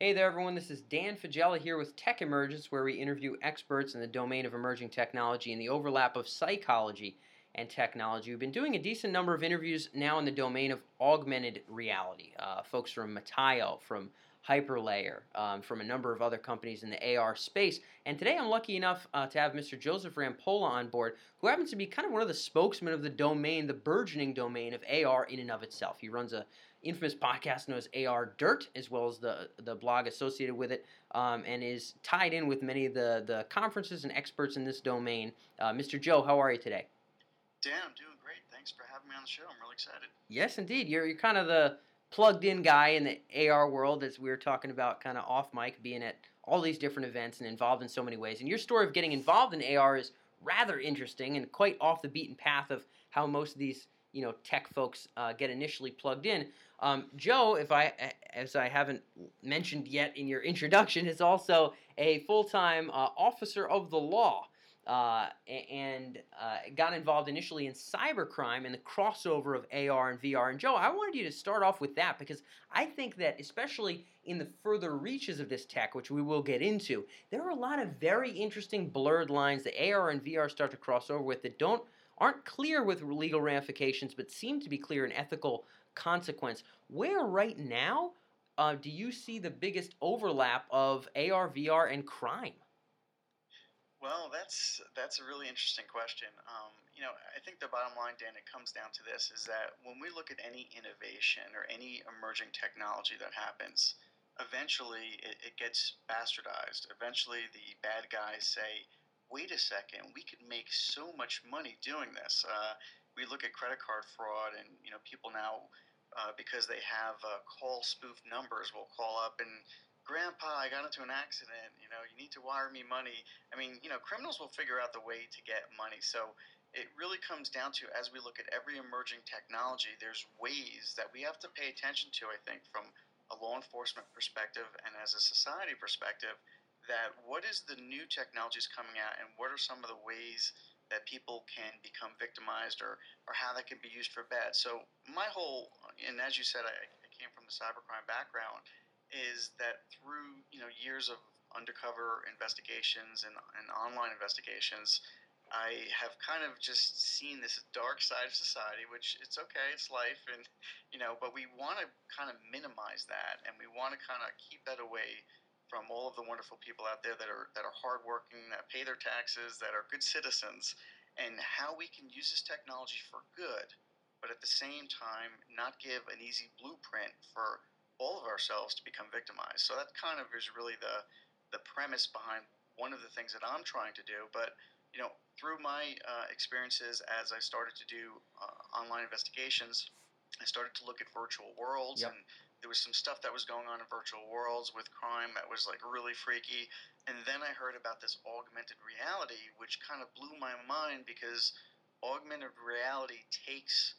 Hey there, everyone. This is Dan Faggella here with Tech Emergence, where we interview experts in the domain of emerging technology and the overlap of psychology and technology. We've been doing a decent number of interviews now in the domain of augmented reality. Uh, folks from Metaio, from Hyperlayer, um, from a number of other companies in the AR space. And today I'm lucky enough uh, to have Mr. Joseph Rampolla on board, who happens to be kind of one of the spokesmen of the domain, the burgeoning domain of AR in and of itself. He runs a infamous podcast known as AR Dirt, as well as the the blog associated with it, um, and is tied in with many of the the conferences and experts in this domain. Uh, Mr. Joe, how are you today? Dan, I'm doing great. Thanks for having me on the show. I'm really excited. Yes, indeed. You're you're kind of the plugged in guy in the AR world, as we were talking about kind of off mic, being at all these different events and involved in so many ways. And your story of getting involved in AR is rather interesting and quite off the beaten path of how most of these you know tech folks uh, get initially plugged in. Um, Joe, if I as I haven't mentioned yet in your introduction, is also a full time uh, officer of the law uh, and uh, got involved initially in cybercrime and the crossover of AR and VR. And Joe, I wanted you to start off with that because I think that, especially in the further reaches of this tech, which we will get into, there are a lot of very interesting blurred lines that AR and VR start to cross over with that don't aren't clear with legal ramifications, but seem to be clear in ethical consequence. Where right now uh, do you see the biggest overlap of AR, VR, and crime? Well, that's that's a really interesting question. Um, you know, I think the bottom line, Dan, it comes down to this: is that when we look at any innovation or any emerging technology that happens, eventually it, it gets bastardized. Eventually, the bad guys say, "Wait a second, we could make so much money doing this." Uh, we look at credit card fraud, and you know, people now. Uh, because they have uh, call spoof numbers, will call up and Grandpa, I got into an accident. You know, you need to wire me money. I mean, you know, criminals will figure out the way to get money. So it really comes down to as we look at every emerging technology, there's ways that we have to pay attention to, I think, from a law enforcement perspective and as a society perspective, that what is the new technologies coming out and what are some of the ways that people can become victimized or, or how that can be used for bad. So my whole, and as you said, I, I came from the cybercrime background, is that through you know years of undercover investigations and, and online investigations, I have kind of just seen this dark side of society, which it's okay, it's life, and you know, but we want to kind of minimize that, and we want to kind of keep that away from all of the wonderful people out there that are that are hardworking, that pay their taxes, that are good citizens, and how we can use this technology for good, but at the same time not give an easy blueprint for all of ourselves to become victimized. So that kind of is really the the premise behind one of the things that I'm trying to do. But you know, through my uh, experiences as I started to do uh, online investigations, I started to look at virtual worlds yep. and there was some stuff that was going on in virtual worlds with crime that was like really freaky. And then I heard about this augmented reality, which kind of blew my mind because augmented reality takes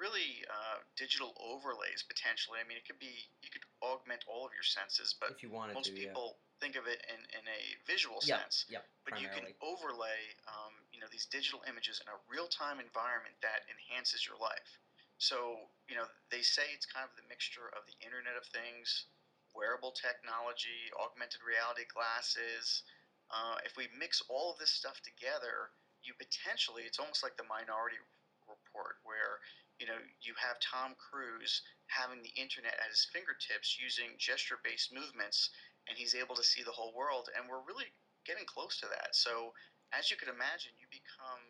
really uh, digital overlays potentially. I mean, it could be you could augment all of your senses, but if you wanted most to, people yeah. think of it in, in a visual yep, sense. Yep, but primarily. you can overlay, um, you know, these digital images in a real time environment that enhances your life. So you know, they say it's kind of the mixture of the Internet of Things, wearable technology, augmented reality glasses. Uh, if we mix all of this stuff together, you potentially it's almost like the Minority Report, where you know, you have Tom Cruise having the internet at his fingertips using gesture based movements, and he's able to see the whole world. And we're really getting close to that. So, as you can imagine, you become,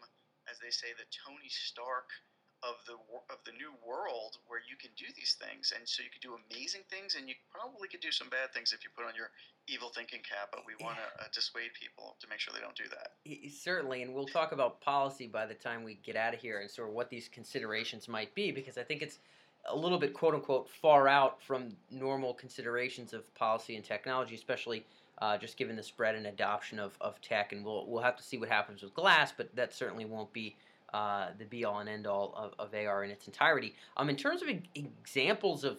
as they say, the Tony Stark of the of the new world where you can do these things, and so you can do amazing things, and you probably could do some bad things if you put on your evil thinking cap. But we want to uh, dissuade people to make sure they don't do that. Certainly, and we'll talk about policy by the time we get out of here, and sort of what these considerations might be, because I think it's a little bit quote unquote far out from normal considerations of policy and technology, especially. Uh, just given the spread and adoption of, of tech, and we'll we'll have to see what happens with glass, but that certainly won't be uh, the be all and end all of, of, AR in its entirety. Um, in terms of e- examples of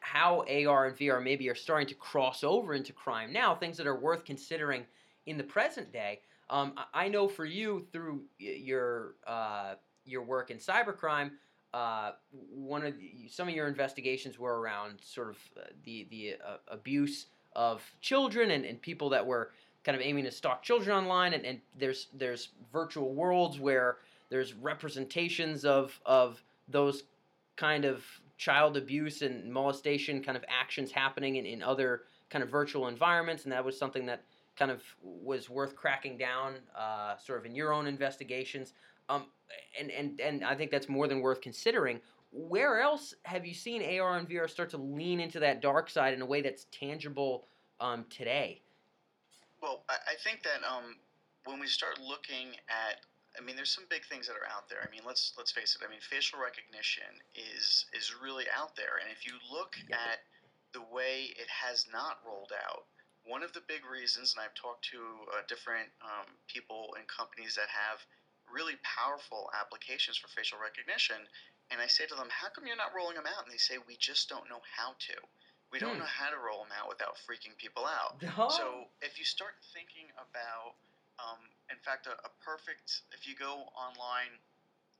how AR and VR maybe are starting to cross over into crime now, things that are worth considering in the present day. Um, I know for you through your uh, your work in cybercrime, uh, one of the, some of your investigations were around sort of uh, the the uh, abuse of children and, and people that were kind of aiming to stalk children online and, and there's there's virtual worlds where there's representations of of those kind of child abuse and molestation kind of actions happening in, in other kind of virtual environments and that was something that kind of was worth cracking down uh, sort of in your own investigations um, and, and, and I think that's more than worth considering where else have you seen AR and VR start to lean into that dark side in a way that's tangible um, today? Well, I, think that um, when we start looking at, I mean, there's some big things that are out there. I mean, let's let's face it. I mean, facial recognition is is really out there, and if you look at the way it has not rolled out, one of the big reasons, and I've talked to uh, different um, people and companies that have really powerful applications for facial recognition, and I say to them, "How come you're not rolling them out?" And they say, "We just don't know how to. We don't hmm. know how to roll them out without freaking people out." So if you start thinking about, um, in fact, a, a, perfect if you go online.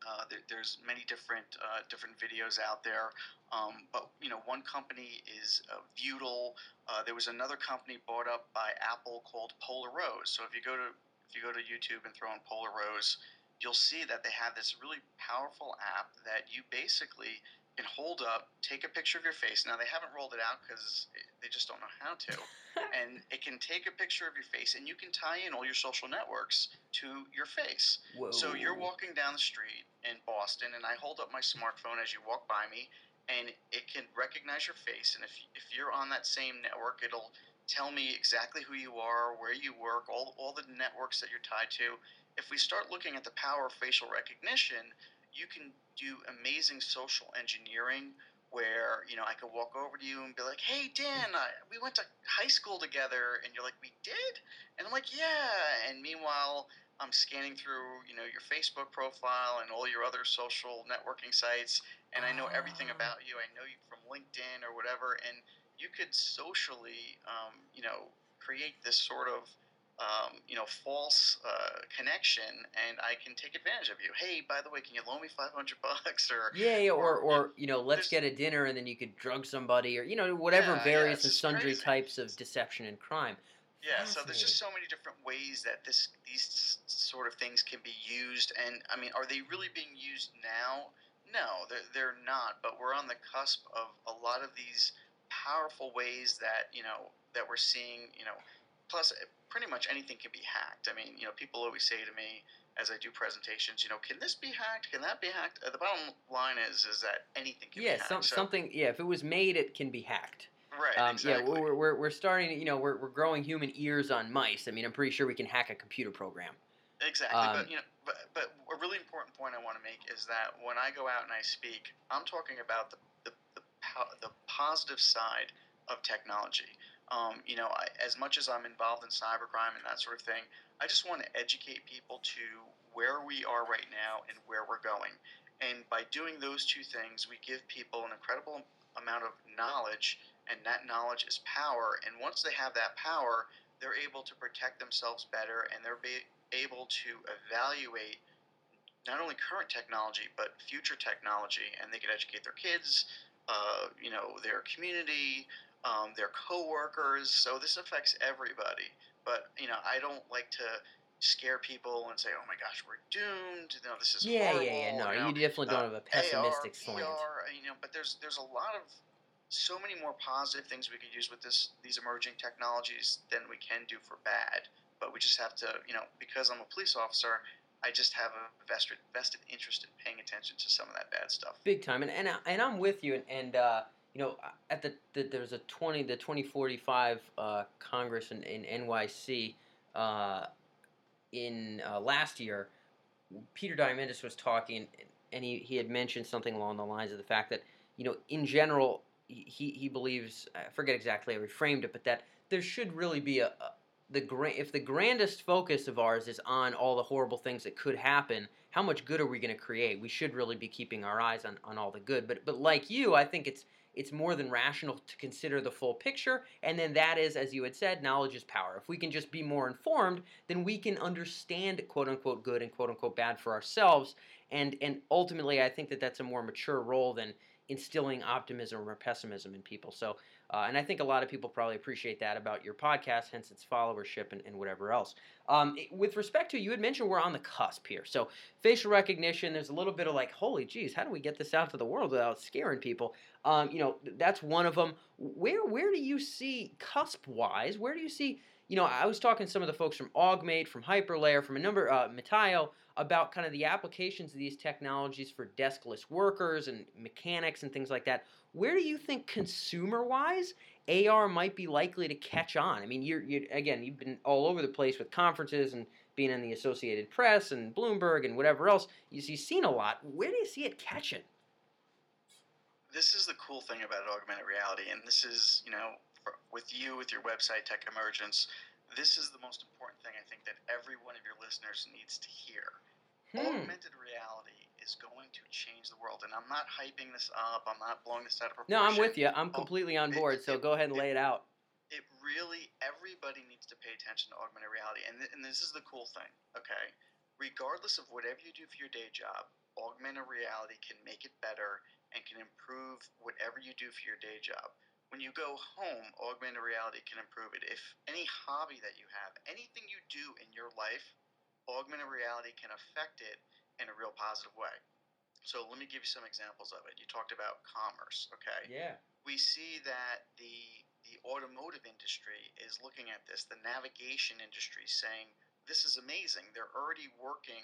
Uh, there, there's many different uh, different videos out there, um, but you know one company is uh. Uh, there was another company bought up by Apple called Polar Rose. So if you go to if you go to YouTube and throw in Polar Rose, you'll see that they have this really powerful app that you basically can hold up, take a picture of your face. Now they haven't rolled it out because they just don't know how to, and it can take a picture of your face, and you can tie in all your social networks to your face. Whoa. So you're walking down the street in Boston, and I hold up my smartphone as you walk by me, and it can recognize your face, and if if you're on that same network, it'll tell me exactly who you are, where you work, all all the networks that you're tied to, if we start looking at the power of facial recognition, you can do amazing social engineering where you know I could walk over to you and be like, "Hey Dan, I, we went to high school together," and you're like, "We did," and I'm like, "Yeah," and meanwhile I'm scanning through you know your Facebook profile and all your other social networking sites, and I know everything ah. about you. I know you from LinkedIn or whatever, and you could socially, um, you know, create this sort of um, you know, false uh, connection, and I can take advantage of you. Hey, by the way, can you loan me five hundred bucks? Or yeah, yeah, or, or, you know, let's get a dinner, and then you could drug somebody, or you know, whatever yeah, various yeah, and sundry crazy. types of deception and crime. Yeah, so there's just so many different ways that this these sort of things can be used, and I mean, are they really being used now? No, they're, they're not. But we're on the cusp of a lot of these powerful ways that you know that we're seeing. You know, plus pretty much anything can be hacked. I mean, you know, people always say to me as I do presentations, you know, can this be hacked? Can that be hacked? Uh, the bottom line is is that anything can yeah, be hacked. Some, so, something. Yeah, if it was made, it can be hacked. Right. Um, exactly. Yeah, we're, we're, we're starting. You know, we're, we're growing human ears on mice. I mean, I'm pretty sure we can hack a computer program. Exactly. Um, but you know, but but a really important point I want to make is that when I go out and I speak, I'm talking about the the the, the positive side of technology. Um, you know, I, as much as I'm involved in cybercrime and that sort of thing, I just want to educate people to where we are right now and where we're going. And by doing those two things, we give people an incredible amount of knowledge, and that knowledge is power. And once they have that power, they're able to protect themselves better and they're able to evaluate not only current technology but future technology and they can educate their kids uh, you know their community um, their coworkers. So this affects everybody. But you know, I don't like to scare people and say, "Oh my gosh, we're doomed." You know, this is yeah, horrible. yeah, yeah. No, you, know, you definitely don't uh, have a pessimistic AR, slant. VR, you know, but there's there's a lot of so many more positive things we could use with this these emerging technologies than we can do for bad. But we just have to, you know, because I'm a police officer, I just have a vested vested interest in paying attention to some of that bad stuff. Big time, and and, and I'm with you, and, and uh, you know, at the, the there's a 20 the 2045 uh, Congress in, in NYC uh, in uh, last year. Peter Diamandis was talking, and he, he had mentioned something along the lines of the fact that you know, in general, he he believes I forget exactly how he framed it, but that there should really be a, a the grand if the grandest focus of ours is on all the horrible things that could happen how much good are we going to create we should really be keeping our eyes on, on all the good but but like you i think it's it's more than rational to consider the full picture. And then that is, as you had said, knowledge is power. If we can just be more informed, then we can understand quote unquote good and quote unquote bad for ourselves. And, and ultimately, I think that that's a more mature role than instilling optimism or pessimism in people. So, Uh, and I think a lot of people probably appreciate that about your podcast, hence its followership and, and whatever else. Um, with respect to, you had mentioned we're on the cusp here. So, facial recognition, there's a little bit of like, holy geez, how do we get this out to the world without scaring people? Um, you know, that's one of them. Where, where do you see, cusp wise, where do you see you know, I was talking to some of the folks from Augmate, from Hyperlayer, from a number, uh, Metaio, about kind of the applications of these technologies for deskless workers and mechanics and things like that. Where do you think consumer-wise AR might be likely to catch on? I mean, you're, you again, you've been all over the place with conferences and being in the Associated Press and Bloomberg and whatever else. You've seen a lot. Where do you see it catching? This is the cool thing about augmented reality, and this is, you know, with you with your website Tech Emergence, this is the most important thing I think that every one of your listeners needs to hear. Hmm. Augmented reality is going to change the world, and I'm not hyping this up. I'm not blowing this out of proportion. No, I'm with you. I'm oh, completely on board. It, so it, go ahead and lay it out. It really, everybody needs to pay attention to augmented reality, and th- and this is the cool thing. Okay, regardless of whatever you do for your day job, augmented reality can make it better and can improve whatever you do for your day job when you go home, augmented reality can improve it. If any hobby that you have, anything you do in your life, augmented reality can affect it in a real positive way. So let me give you some examples of it. You talked about commerce, okay? Yeah. We see that the the automotive industry is looking at this, the navigation industry saying this is amazing. They're already working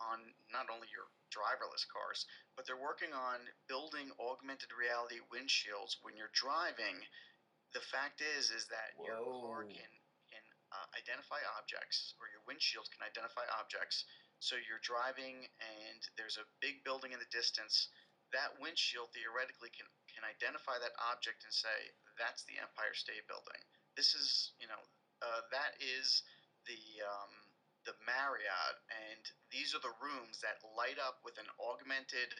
on not only your driverless cars, but they're working on building augmented reality windshields when you're driving. The fact is, is that Whoa. your car can can uh, identify objects, or your windshield can identify objects. So you're driving, and there's a big building in the distance. That windshield theoretically can can identify that object and say that's the Empire State Building. This is, you know, uh, that is the um, the Marriott, and these are the rooms that light up with an augmented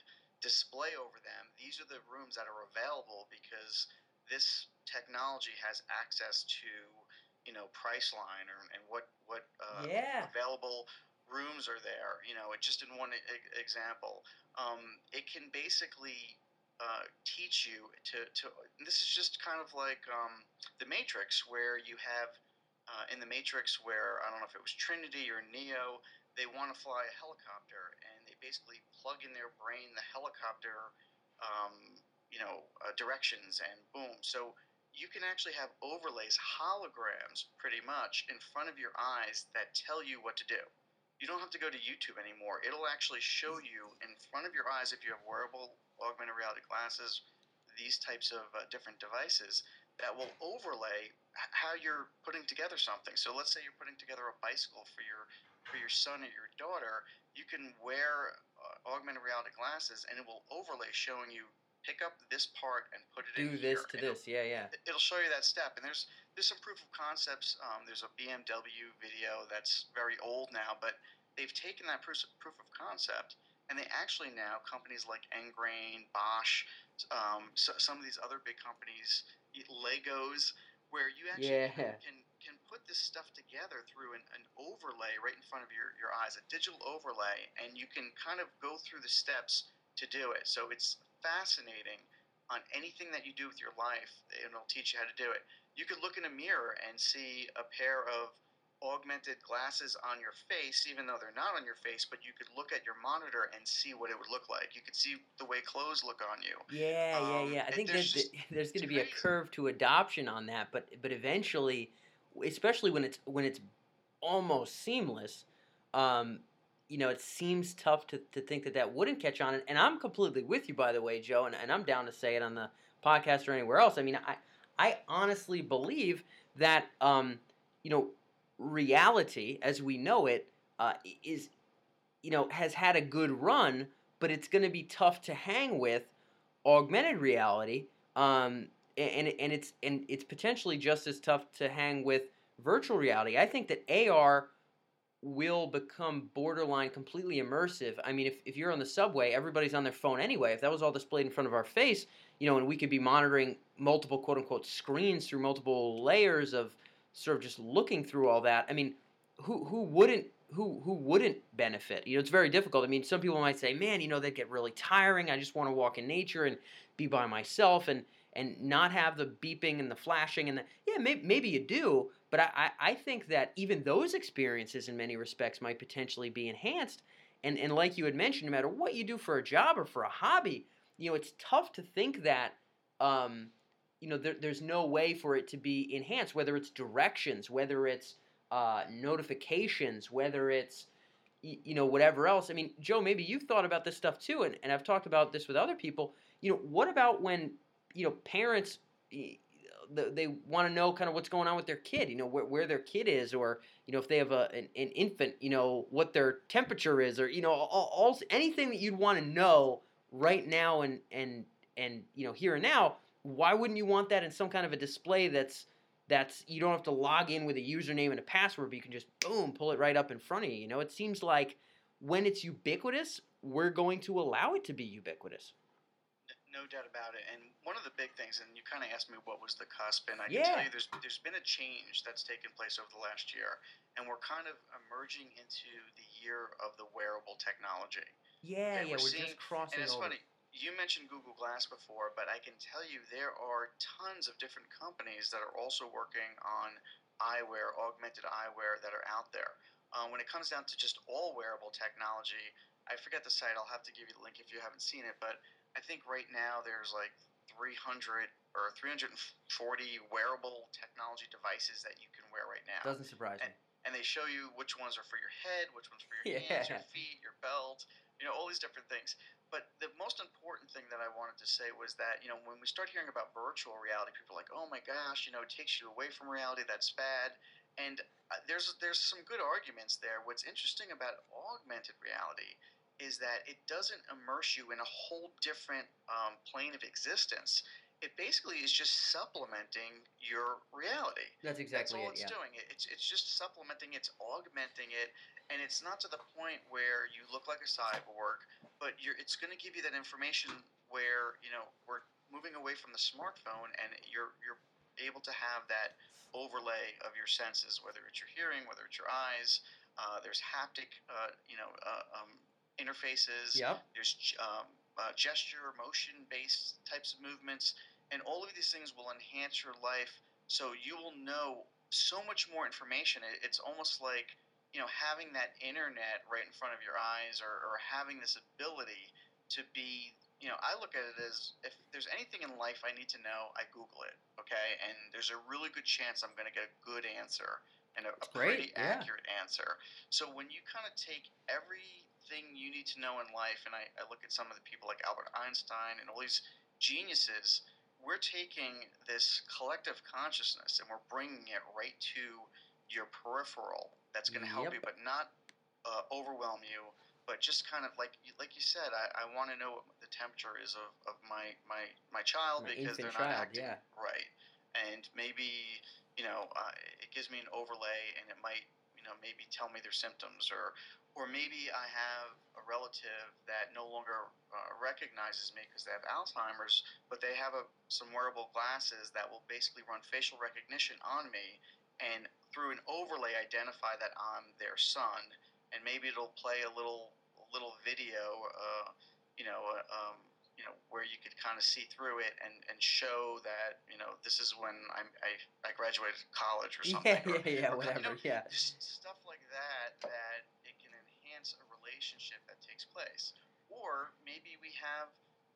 display over them. These are the rooms that are available because this technology has access to, you know, Priceline or and what what uh, yeah. available rooms are there. You know, it just in one e- example, um, it can basically uh, teach you to, to. This is just kind of like um, the Matrix, where you have uh, in the Matrix where I don't know if it was Trinity or Neo, they want to fly a helicopter and they basically plug in their brain the helicopter, um, you know, uh, directions and boom. So you can actually have overlays, holograms, pretty much in front of your eyes that tell you what to do. You don't have to go to YouTube anymore. It'll actually show you in front of your eyes if you have wearable augmented reality glasses, these types of uh, different devices that will overlay how you're putting together something. So let's say you're putting together a bicycle for your for your son or your daughter, you can wear uh, augmented reality glasses and it will overlay showing you pick up this part and put it Do in this here. to this, yeah, yeah. It'll show you that step, and there's there's some proof of concepts. Um, there's a BMW video that's very old now, but they've taken that proof proof of concept and they actually now companies like Engrain, Bosch, um, so, some of these other big companies Legos, where you actually yeah. can, can, can put this stuff together through an, an overlay right in front of your, your eyes, a digital overlay, and you can kind of go through the steps to do it. So it's fascinating on anything that you do with your life, it'll teach you how to do it. You could look in a mirror and see a pair of augmented glasses on your face, even though they're not on your face, but you could look at your monitor and see what it would look like. You could see the way clothes look on you. Yeah, um, yeah, yeah. I think there's, just, there's going to be a curve to adoption on that, but but eventually, especially when it's when it's almost seamless, um, you know, it seems tough to, to think that that wouldn't catch on. And I'm completely with you, by the way, Joe, and, and I'm down to say it on the podcast or anywhere else. I mean, I I honestly believe that um, you know reality as we know it uh, is, you know, has had a good run, but it's going to be tough to hang with augmented reality. Um, and, and it's and it's potentially just as tough to hang with virtual reality. I think that AR will become borderline completely immersive. I mean, if, if you're on the subway, everybody's on their phone anyway. If that was all displayed in front of our face, you know, and we could be monitoring multiple quote unquote screens through multiple layers of sort of just looking through all that, I mean, who who wouldn't who who wouldn't benefit? You know, it's very difficult. I mean, some people might say, "Man, you know, they get really tiring. I just want to walk in nature and be by myself." And and not have the beeping and the flashing and the yeah maybe, maybe you do but I, I, think that even those experiences in many respects might potentially be enhanced. And and like you had mentioned no matter what you do for a job or for a hobby you know it's tough to think that um, you know there, there's no way for it to be enhanced whether it's directions whether it's uh, notifications whether it's you know whatever else. I mean joe maybe you've thought about this stuff too and, and i've talked about this with other people. You know what about when you know parents they want to know kind of what's going on with their kid you know where, where their kid is or you know if they have a, an, an infant you know what their temperature is or you know all, all anything that you'd want to know right now and and and you know here and now why wouldn't you want that in some kind of a display that's that's you don't have to log in with a username and a password, but you can just boom pull it right up in front of you. You know, it seems like when it's ubiquitous, we're going to allow it to be ubiquitous. No doubt about it. And one of the big things, and you kind of asked me what was the cusp, and I yeah. can tell you there's there's been a change that's taken place over the last year, and we're kind of emerging into the year of the wearable technology. Yeah, and yeah, we're, we're seeing, just crossing and it's over. funny you mentioned Google Glass before, but I can tell you there are tons of different companies that are also working on eyewear, augmented eyewear that are out there. Um, when it comes down to just all wearable technology, I forget the site. I'll have to give you the link if you haven't seen it. But I think right now there's like 300 or 340 wearable technology devices that you can wear right now. Doesn't surprise and, me. And they show you which ones are for your head, which ones for your yeah. hands, your feet, your belt, you know, all these different things. But the most important thing that I wanted to say was that, you know, when we start hearing about virtual reality, people are like, oh my gosh, you know, it takes you away from reality, that's bad. And uh, there's, there's some good arguments there. What's interesting about augmented reality is that it doesn't immerse you in a whole different um, plane of existence it basically is just supplementing your reality. That's exactly That's all it, it's yeah. doing. It's it's just supplementing. It's augmenting it, and it's not to the point where you look like a cyborg, but you're. It's going to give you that information where you know we're moving away from the smartphone, and you're you're able to have that overlay of your senses, whether it's your hearing, whether it's your eyes. Uh, there's haptic, uh, you know, uh, um, interfaces. Yep. There's um, uh, gesture, motion based types of movements, and all of these things will enhance your life so you will know so much more information. It, it's almost like you know having that internet right in front of your eyes or, or having this ability to be you know, I look at it as if there's anything in life I need to know, I Google it, okay? And there's a really good chance I'm going to get a good answer and a, a pretty yeah. accurate answer. So when you kind of take every everything you need to know in life, and I, I look at some of the people like Albert Einstein and all these geniuses, we're taking this collective consciousness and we're bringing it right to your peripheral. That's going to help yep. you, but not uh, overwhelm you. But just kind of like like you said, I, I want to know what the temperature is of, of my, my my child my because they're child, not acting yeah. right. And maybe you know uh, it gives me an overlay, and it might maybe tell me their symptoms or or maybe I have a relative that no longer uh, recognizes me because they have Alzheimer's, but they have a, some wearable glasses that will basically run facial recognition on me and through an overlay identify that I'm their son, and maybe it'll play a little little video, uh, you know, uh, um, know, where you could kind of see through it and, and show that you know this is when I'm, I I graduated college or something. Yeah, or, yeah, yeah, or, whatever. You know, yeah, just stuff like that that it can enhance a relationship that takes place. Or maybe we have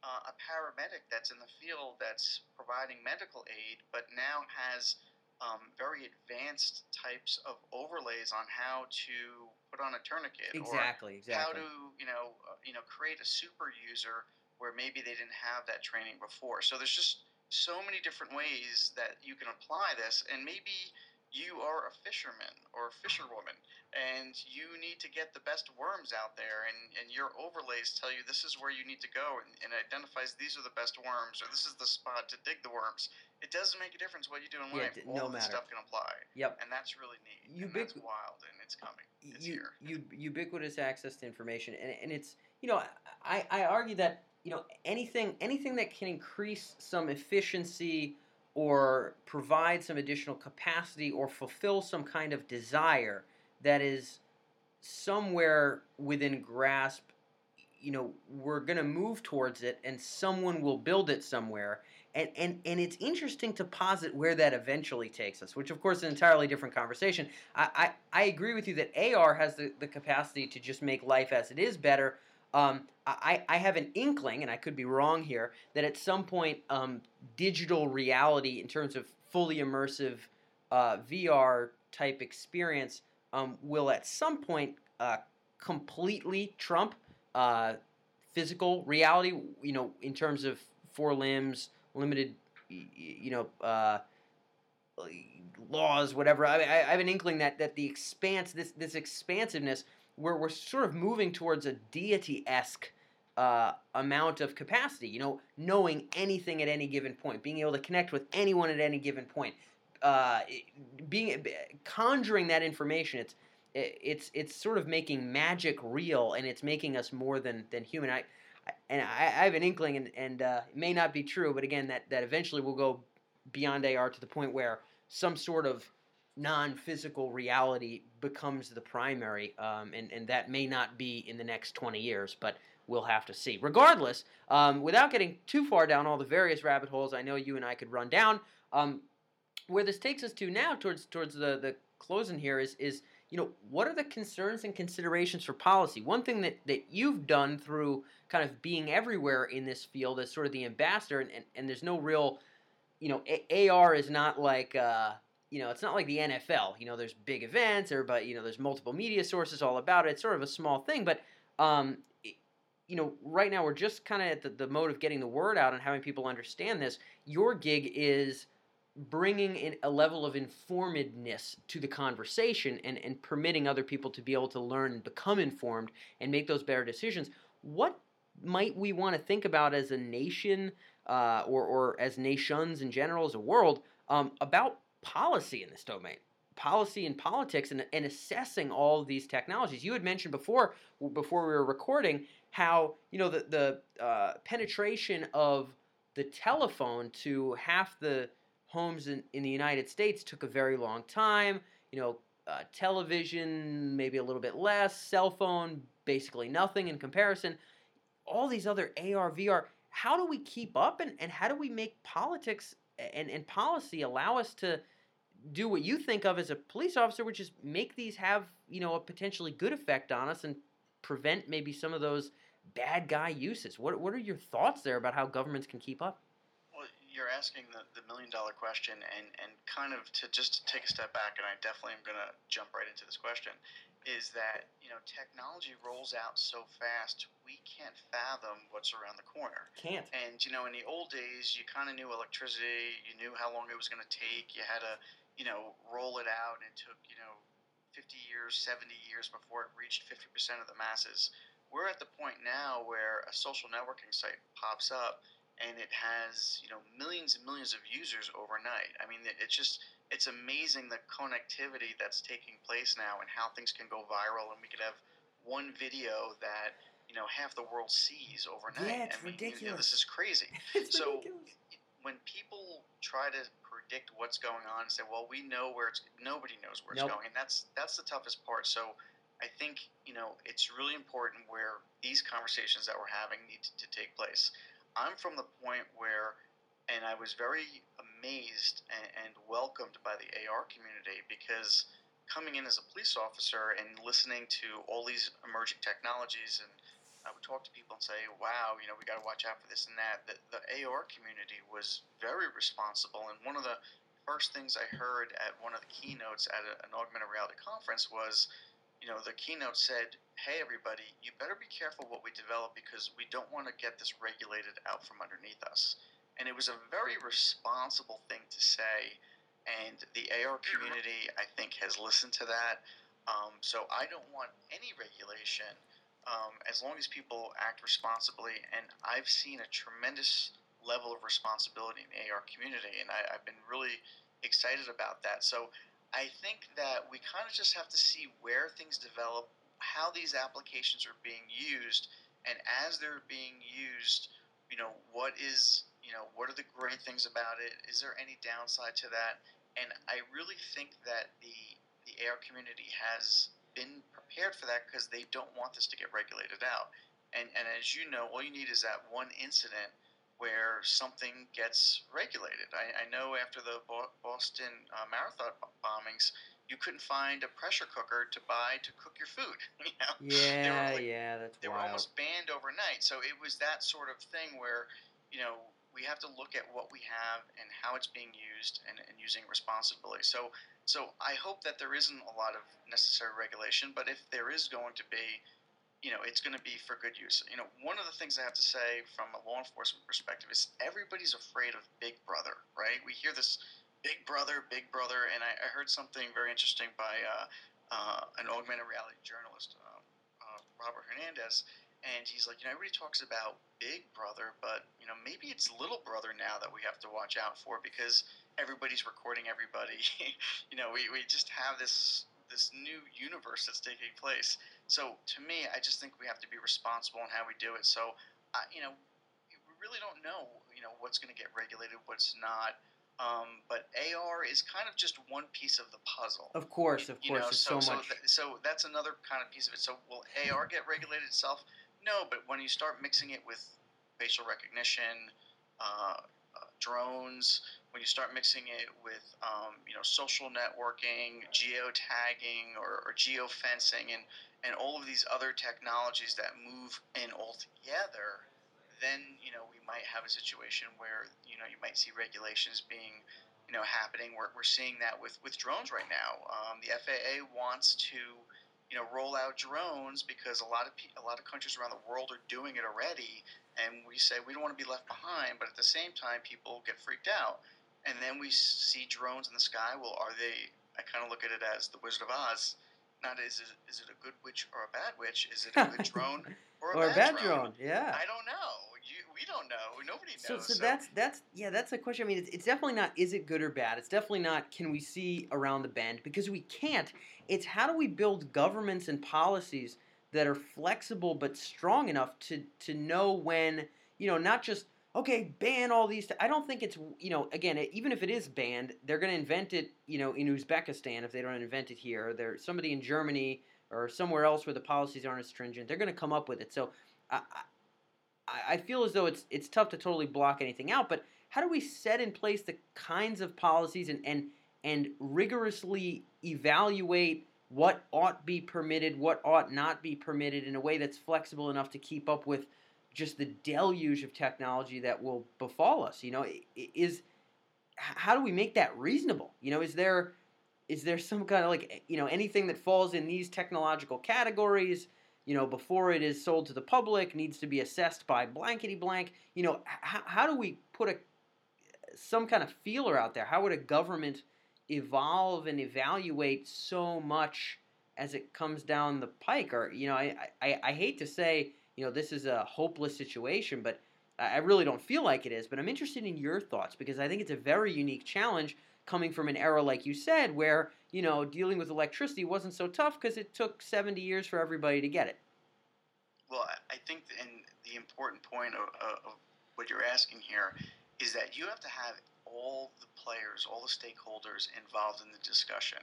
uh, a paramedic that's in the field that's providing medical aid, but now has um, very advanced types of overlays on how to put on a tourniquet, exactly, or exactly. how to you know uh, you know create a super user where maybe they didn't have that training before. So there's just so many different ways that you can apply this, and maybe you are a fisherman or a fisherwoman and you need to get the best worms out there and, and your overlays tell you this is where you need to go and, and identifies these are the best worms or this is the spot to dig the worms. It doesn't make a difference what you do in yeah, life. no all matter. stuff can apply. Yep. And that's really neat. Ubiqu- that's wild and it's coming. it's you, here. you, ubiquitous access to information and, and it's you know I, I argue that you know anything anything that can increase some efficiency or provide some additional capacity or fulfill some kind of desire that is somewhere within grasp you know we're going to move towards it and someone will build it somewhere And, and, and it's interesting to posit where that eventually takes us, which of course is an entirely different conversation. I, I, I agree with you that AR has the, the capacity to just make life as it is better. Um, I, I have an inkling, and I could be wrong here, that at some point um, digital reality, in terms of fully immersive uh, VR type experience, um, will at some point uh, completely trump uh, physical reality. You know, in terms of four limbs, limited, you know, uh, laws, whatever. I, I, have an inkling that that the expanse, this this expansiveness, where we're sort of moving towards a deity esque. Uh, amount of capacity, you know, knowing anything at any given point, being able to connect with anyone at any given point, uh, being conjuring that information. It's it's it's sort of making magic real, and it's making us more than than human. I and I, I have an inkling, and and uh, it may not be true, but again, that that eventually will go beyond AR to the point where some sort of non-physical reality becomes the primary, um, and and that may not be in the next twenty years, but we'll have to see. Regardless, um, without getting too far down all the various rabbit holes, I know you and I could run down. Um, where this takes us to now, towards towards the the closing here, is is you know, what are the concerns and considerations for policy? One thing that, that you've done through kind of being everywhere in this field as sort of the ambassador, and, and, and there's no real, you know, A- AR is not like, uh, you know, it's not like the NFL. You know, there's big events, or but you know, there's multiple media sources all about it. It's sort of a small thing, but um, you know, right now we're just kind of at the, the mode of getting the word out and having people understand this. Your gig is bringing in a level of informedness to the conversation and, and permitting other people to be able to learn and become informed and make those better decisions. What might we want to think about as a nation uh, or, or as nations in general, as a world, um, about policy in this domain? Policy and politics and, and assessing all of these technologies. You had mentioned before, before we were recording, how you know the the uh, penetration of the telephone to half the homes in, in the United States took a very long time. You know, uh, television, maybe a little bit less, cell phone, basically nothing in comparison. All these other AR, VR, how do we keep up and, and how do we make politics and, and policy allow us to do what you think of as a police officer, which is make these have, you know, a potentially good effect on us and prevent maybe some of those bad guy uses? What, what are your thoughts there about how governments can keep up? Well, you're asking the, the million dollar question and, and kind of to just to take a step back and I definitely am going to jump right into this question is that you know technology rolls out so fast we can't fathom what's around the corner can't and you know in the old days you kind of knew electricity you knew how long it was going to take you had to you know roll it out and it took you know 50 years 70 years before it reached 50% of the masses we're at the point now where a social networking site pops up and it has you know millions and millions of users overnight. I mean, it's just it's amazing the connectivity that's taking place now and how things can go viral, and we could have one video that you know half the world sees overnight. Yeah, it's I mean, ridiculous. You know, this is crazy. it's so ridiculous. when people try to predict what's going on and say, "Well, we know where it's," nobody knows where Nope. it's going, and that's that's the toughest part. So. I think you know it's really important where these conversations that we're having need to, to take place. I'm from the point where, and I was very amazed and, and welcomed by the AR community because coming in as a police officer and listening to all these emerging technologies and I would talk to people and say, "Wow, you know, we got to watch out for this and that." The, the AR community was very responsible, and one of the first things I heard at one of the keynotes at a, an augmented reality conference was, you know, the keynote said, "Hey, everybody, you better be careful what we develop because we don't want to get this regulated out from underneath us." And it was a very responsible thing to say, and the AR community, I think, has listened to that. Um, so I don't want any regulation um, as long as people act responsibly. And I've seen a tremendous level of responsibility in the AR community, and I, I've been really excited about that. So I think that we kind of just have to see where things develop, how these applications are being used, and as they're being used, you know, what is, you know, what are the great things about it? Is there any downside to that? And I really think that the the AR community has been prepared for that because they don't want this to get regulated out. And and as you know, all you need is that one incident where something gets regulated. I, I know after the Boston uh, Marathon bombings, you couldn't find a pressure cooker to buy to cook your food. you know? Yeah, yeah, that's They wild. were almost banned overnight. So it was that sort of thing where, you know, we have to look at what we have and how it's being used and, and using responsibly. So, so I hope that there isn't a lot of necessary regulation, but if there is going to be, you know, it's going to be for good use. You know, one of the things I have to say from a law enforcement perspective is everybody's afraid of Big Brother, right? We hear this Big Brother, Big Brother, and I, I heard something very interesting by uh, uh, an augmented reality journalist, uh, uh, Robert Hernandez, and he's like, you know, everybody talks about Big Brother, but you know, maybe it's Little Brother now that we have to watch out for because everybody's recording everybody. you know, we, we just have this this new universe that's taking place. So to me, I just think we have to be responsible in how we do it. So, uh, you know, we really don't know, you know, what's going to get regulated, what's not. Um, but AR is kind of just one piece of the puzzle. Of course, of you course, know, so so, much. So, th- so that's another kind of piece of it. So will AR get regulated itself? No, but when you start mixing it with facial recognition, uh, drones, when you start mixing it with um, you know social networking, geotagging, or, or geofencing, and and all of these other technologies that move in all together, then you know we might have a situation where you know you might see regulations being you know happening. We're, we're seeing that with with drones right now. Um, the FAA wants to you know roll out drones because a lot of pe- a lot of countries around the world are doing it already, and we say we don't want to be left behind, but at the same time people get freaked out and then we see drones in the sky. Well, are they? I kind of look at it as the Wizard of Oz. Not is it, is it a good witch or a bad witch? Is it a good drone or a, or bad, a bad drone? drone? Yeah. I don't know. You, we don't know. Nobody So, knows. so that's that's yeah, that's a question. I mean, it's, it's definitely not is it good or bad. It's definitely not can we see around the bend because we can't. It's how do we build governments and policies that are flexible but strong enough to to know when you know not just okay ban all these. I don't think it's you know again even if it is banned, they're going to invent it you know in Uzbekistan if they don't invent it here. There somebody in Germany or somewhere else where the policies aren't as stringent. They're going to come up with it. So. I, I feel as though it's it's tough to totally block anything out, but how do we set in place the kinds of policies and and and rigorously evaluate what ought be permitted, what ought not be permitted in a way that's flexible enough to keep up with just the deluge of technology that will befall us? You know, is how do we make that reasonable? You know, is there is there some kind of like you know anything that falls in these technological categories? you know, before it is sold to the public, needs to be assessed by blankety blank. You know, how, how do we put a some kind of feeler out there? How would a government evolve and evaluate so much as it comes down the pike? Or you know, I I, I hate to say you know this is a hopeless situation, but I really don't feel like it is. But I'm interested in your thoughts because I think it's a very unique challenge coming from an era like you said where you know dealing with electricity wasn't so tough because it took 70 years for everybody to get it well i think and the important point of, of what you're asking here is that you have to have all the players all the stakeholders involved in the discussion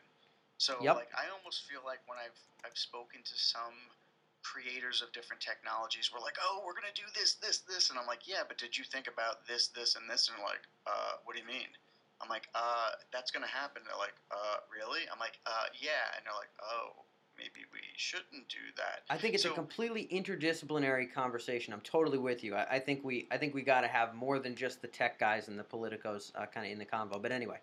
so Yep. like i almost feel like when i've i've spoken to some creators of different technologies we're like oh we're going to do this this this and i'm like yeah but did you think about this this and this and they're like uh, what do you mean I'm like, uh, that's gonna happen. They're like, uh, really? I'm like, uh, yeah. And they're like, oh, maybe we shouldn't do that. I think it's a completely interdisciplinary conversation. I'm totally with you. I, I think we I think we got to have more than just the tech guys and the politicos uh, kind of in the convo. But anyway,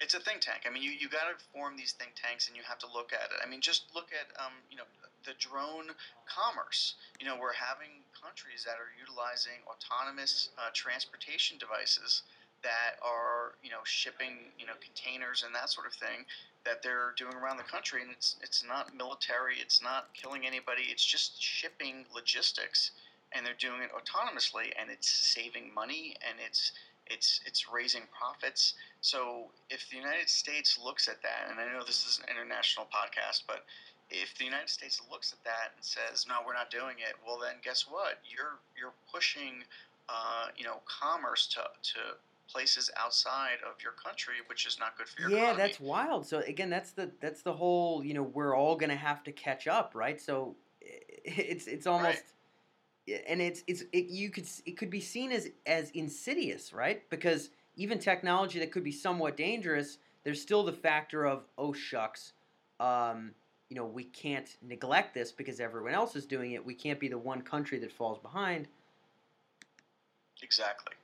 It's a think tank. I mean, you, you got to form these think tanks, and you have to look at it. I mean, just look at um, you know the drone commerce. You know, we're having countries that are utilizing autonomous uh, transportation devices that are you know shipping you know containers and that sort of thing that they're doing around the country, and it's it's not military, it's not killing anybody, it's just shipping logistics, and they're doing it autonomously, and it's saving money, and it's it's it's raising profits. So if the United States looks at that, and I know this is an international podcast, but if the United States looks at that and says, "No, we're not doing it," well, then guess what? You're you're pushing, uh, you know, commerce to to places outside of your country, which is not good for your yeah, economy. that's wild. So again, that's the that's the whole you know we're all gonna have to catch up, right? So it's it's almost and it's it's it, you could it could be seen as as insidious, right? Because even technology that could be somewhat dangerous, there's still the factor of oh shucks, um, you know we can't neglect this because everyone else is doing it. We can't be the one country that falls behind. Exactly,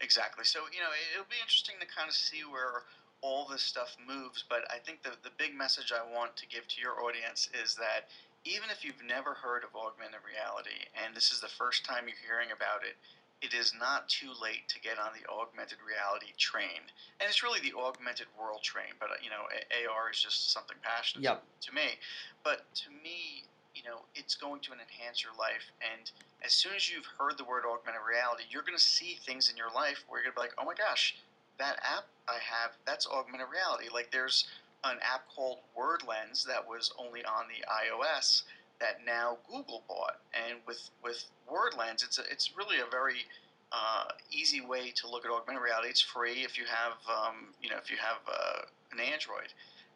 exactly. So you know it'll be interesting to kind of see where all this stuff moves. But I think the the big message I want to give to your audience is that even if you've never heard of augmented reality and this is the first time you're hearing about it, it is not too late to get on the augmented reality train. And it's really the augmented world train, but uh, you know, AR is just something passionate yep. to me. But to me, you know, it's going to enhance your life. And as soon as you've heard the word augmented reality, you're going to see things in your life where you're going to be like, oh my gosh, that app I have, that's augmented reality. Like there's an app called WordLens that was only on the iOS that now Google bought. And with with WordLens, it's a, it's really a very uh, easy way to look at augmented reality. It's free if you have um, you know if you have uh, an Android,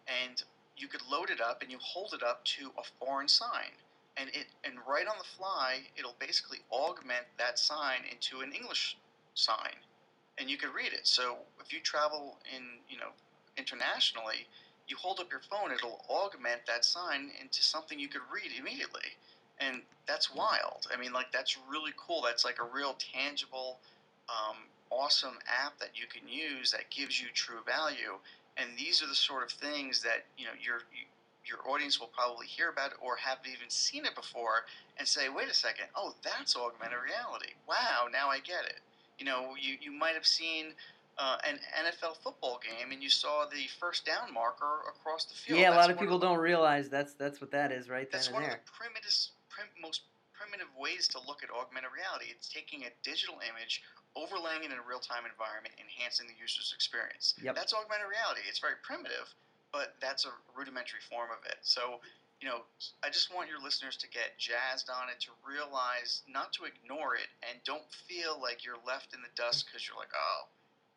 and you could load it up and you hold it up to a foreign sign, and it and right on the fly it'll basically augment that sign into an English sign, and you can read it. So if you travel in you know internationally, you hold up your phone, it'll augment that sign into something you could read immediately. And that's wild. I mean, like, that's really cool. That's like a real tangible, um, awesome app that you can use that gives you true value. And these are the sort of things that, you know, your, your audience will probably hear about it or have even seen it before and say, wait a second, oh, that's augmented reality. Wow, now I get it. You know, you, you might have seen uh, an NFL football game and you saw the first down marker across the field. Yeah, that's a lot of people of the, don't realize that's that's what that is right there. That's one of the primitive, prim, most primitive ways to look at augmented reality. It's taking a digital image, overlaying it in a real-time environment, enhancing the user's experience. Yep. That's augmented reality. It's very primitive, but that's a rudimentary form of it. So you know, I just want your listeners to get jazzed on it, to realize not to ignore it, and don't feel like you're left in the dust because you're like, oh,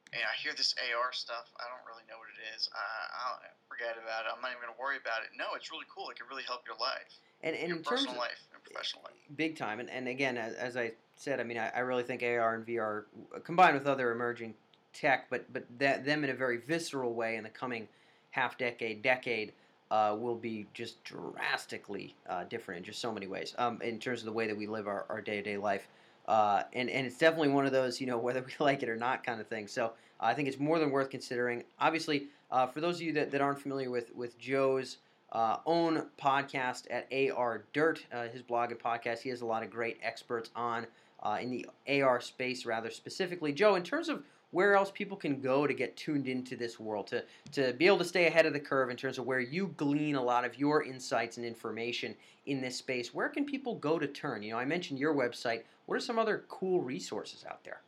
and I hear this AR stuff. I don't really know what it is. I, I'll forget about it. I'm not even going to worry about it. No, it's really cool. It can really help your life. And, and your in personal terms life and professional life. Big time. And, and again, as, as I said, I mean, I, I really think AR and VR combined with other emerging tech, but but that, them in a very visceral way in the coming half decade, decade, uh, will be just drastically uh, different in just so many ways um, in terms of the way that we live our, day-to-day life. Uh, and, and it's definitely one of those, you know, whether we like it or not kind of thing. So I think it's more than worth considering. Obviously, uh, for those of you that, that aren't familiar with, with Joe's uh, own podcast at AR Dirt, uh, his blog and podcast, he has a lot of great experts on uh, in the AR space, rather specifically. Joe, in terms of where else people can go to get tuned into this world, to, to be able to stay ahead of the curve in terms of where you glean a lot of your insights and information in this space, where can people go to turn? You know, I mentioned your website. What are some other cool resources out there?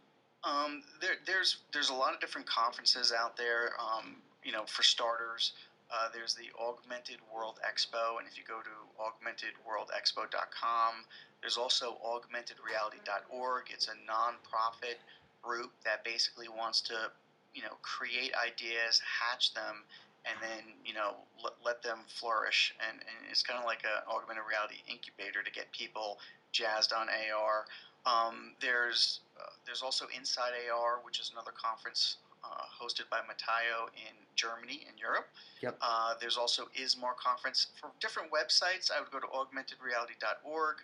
Um, there, there's there's a lot of different conferences out there. Um, you know, for starters, uh, there's the Augmented World Expo, and if you go to augmentedworldexpo.com, there's also augmentedreality.org. It's a nonprofit group that basically wants to, you know, create ideas, hatch them, and then you know let, let them flourish. And, and it's kind of like an augmented reality incubator to get people jazzed on AR. Um, there's uh, there's also Inside AR, which is another conference uh, hosted by Metaio in Germany in Europe. Yep. Uh, there's also ISMAR conference for different websites. I would go to augmentedreality.org.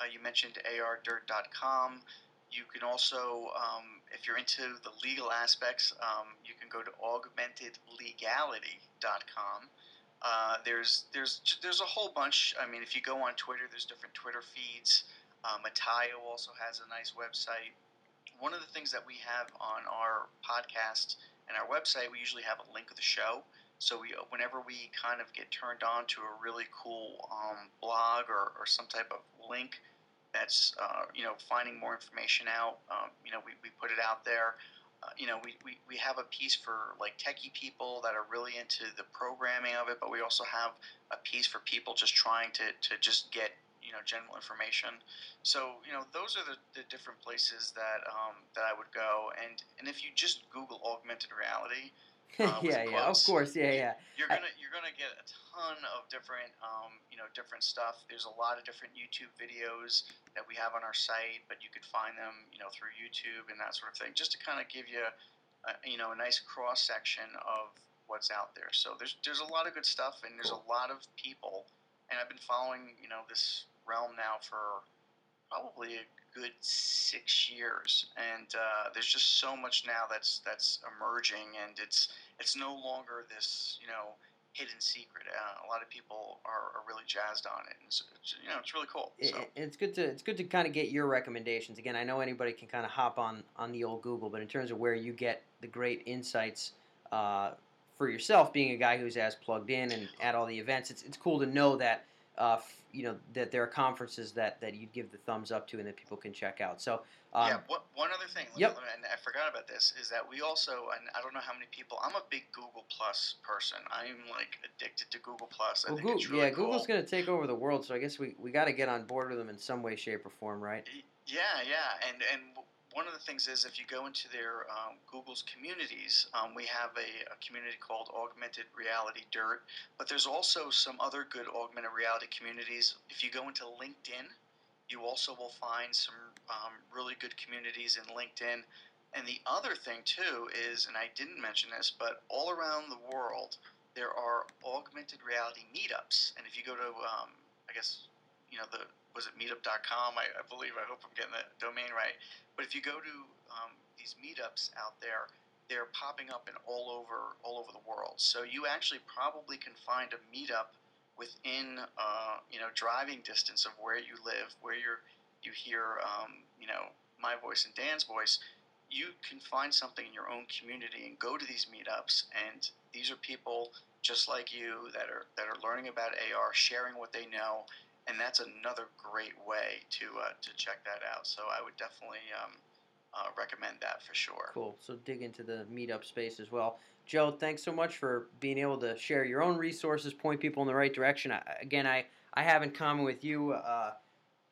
Uh, you mentioned ardirt.com. You can also, um, if you're into the legal aspects, um, you can go to augmentedlegality.com. Uh, there's there's there's a whole bunch. I mean, if you go on Twitter, there's different Twitter feeds. Uh, Metaio also has a nice website. One of the things that we have on our podcast and our website, we usually have a link of the show. So we, whenever we kind of get turned on to a really cool um, blog or, or some type of link that's uh, you know finding more information out, um, you know we, we put it out there. Uh, you know we, we, we have a piece for like techie people that are really into the programming of it, but we also have a piece for people just trying to, to just get you know general information. So you know those are the, the different places that um, that I would go. And and if you just Google augmented reality, Uh, yeah, yeah, of course, yeah, yeah. You're gonna you're gonna get a ton of different um, you know different stuff. There's a lot of different YouTube videos that we have on our site, but you could find them you know through YouTube and that sort of thing, just to kind of give you a, you know a nice cross section of what's out there. So there's there's a lot of good stuff, and there's a lot of people, and I've been following you know this realm now for probably a good six years, and uh, there's just so much now that's that's emerging, and it's it's no longer this you know hidden secret. Uh, a lot of people are, are really jazzed on it, and it's, it's, you know it's really cool. So it- it's good to it's good to kind of get your recommendations. Again, I know anybody can kind of hop on on the old Google, but in terms of where you get the great insights uh, for yourself, being a guy who's as plugged in and at all the events, it's it's cool to know that uh, f- you know that there are conferences that that you'd give the thumbs up to and that people can check out. So um, yeah, what, one other thing, yep. me- and I forgot about this, is that we also, and I don't know how many people, I'm a big Google Plus person. I'm like addicted to Google Plus. I well, think Goo- it's really yeah, cool. Google's going to take over the world, so I guess we, we got to get on board with them in some way, shape, or form, right? Yeah, yeah, and and one of the things is if you go into their um, Google's communities, um, we have a, a community called Augmented Reality Dirt, but there's also some other good augmented reality communities. If you go into LinkedIn, you also will find some um, really good communities in LinkedIn. And the other thing too is, and I didn't mention this, but all around the world there are augmented reality meetups. And if you go to, um, I guess, you know, the was it meetup.com? I, I believe. I hope I'm getting the domain right. But if you go to um, these meetups out there, they're popping up in all over all over the world. So you actually probably can find a meetup within uh, you know driving distance of where you live, where you're you hear um, you know my voice and Dan's voice. You can find something in your own community and go to these meetups, and these are people just like you that are that are learning about AR, sharing what they know, and that's another great way to uh, to check that out. So I would definitely um, uh, recommend that for sure. Cool. So dig into the meetup space as well. Joe, thanks so much for being able to share your own resources, point people in the right direction. I, again, I, I have in common with you uh,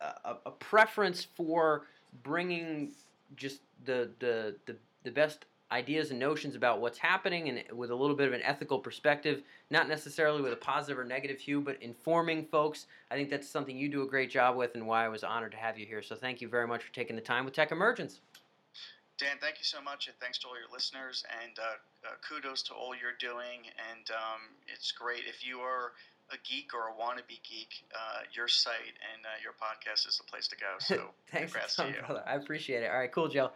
a, a preference for bringing just the, the, the, the best ideas and notions about what's happening and with a little bit of an ethical perspective, not necessarily with a positive or negative hue, but informing folks. I think that's something you do a great job with and why I was honored to have you here. So thank you very much for taking the time with Tech Emergence. Dan, thank you so much, and thanks to all your listeners, and uh, uh, kudos to all you're doing. And um, it's great if you are a geek or a wannabe geek, uh, your site and uh, your podcast is the place to go. So thanks, congrats to you. brother. I appreciate it. All right, cool, Joe.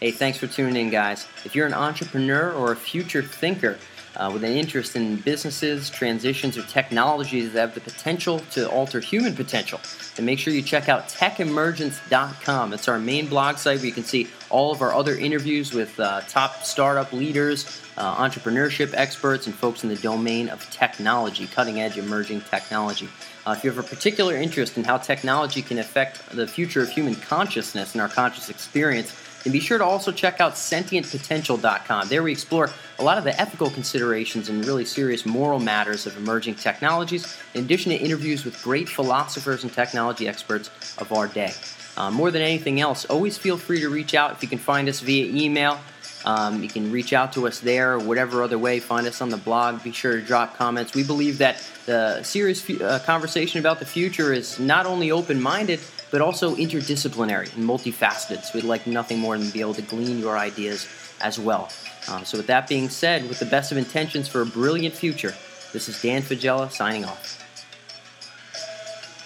Hey, thanks for tuning in, guys. If you're an entrepreneur or a future thinker uh, with an interest in businesses, transitions, or technologies that have the potential to alter human potential, then make sure you check out techemergence.com. It's our main blog site where you can see all of our other interviews with uh, top startup leaders, uh, entrepreneurship experts, and folks in the domain of technology, cutting edge emerging technology. Uh, if you have a particular interest in how technology can affect the future of human consciousness and our conscious experience, then be sure to also check out sentientpotential.com. There we explore a lot of the ethical considerations and really serious moral matters of emerging technologies, in addition to interviews with great philosophers and technology experts of our day. Uh, more than anything else, always feel free to reach out if you can find us via email. Um, you can reach out to us there or whatever other way. Find us on the blog. Be sure to drop comments. We believe that the serious uh, conversation about the future is not only open minded, but also interdisciplinary and multifaceted. So we'd like nothing more than to be able to glean your ideas as well. Um, so, with that being said, with the best of intentions for a brilliant future, this is Dan Faggella signing off.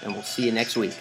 And we'll see you next week.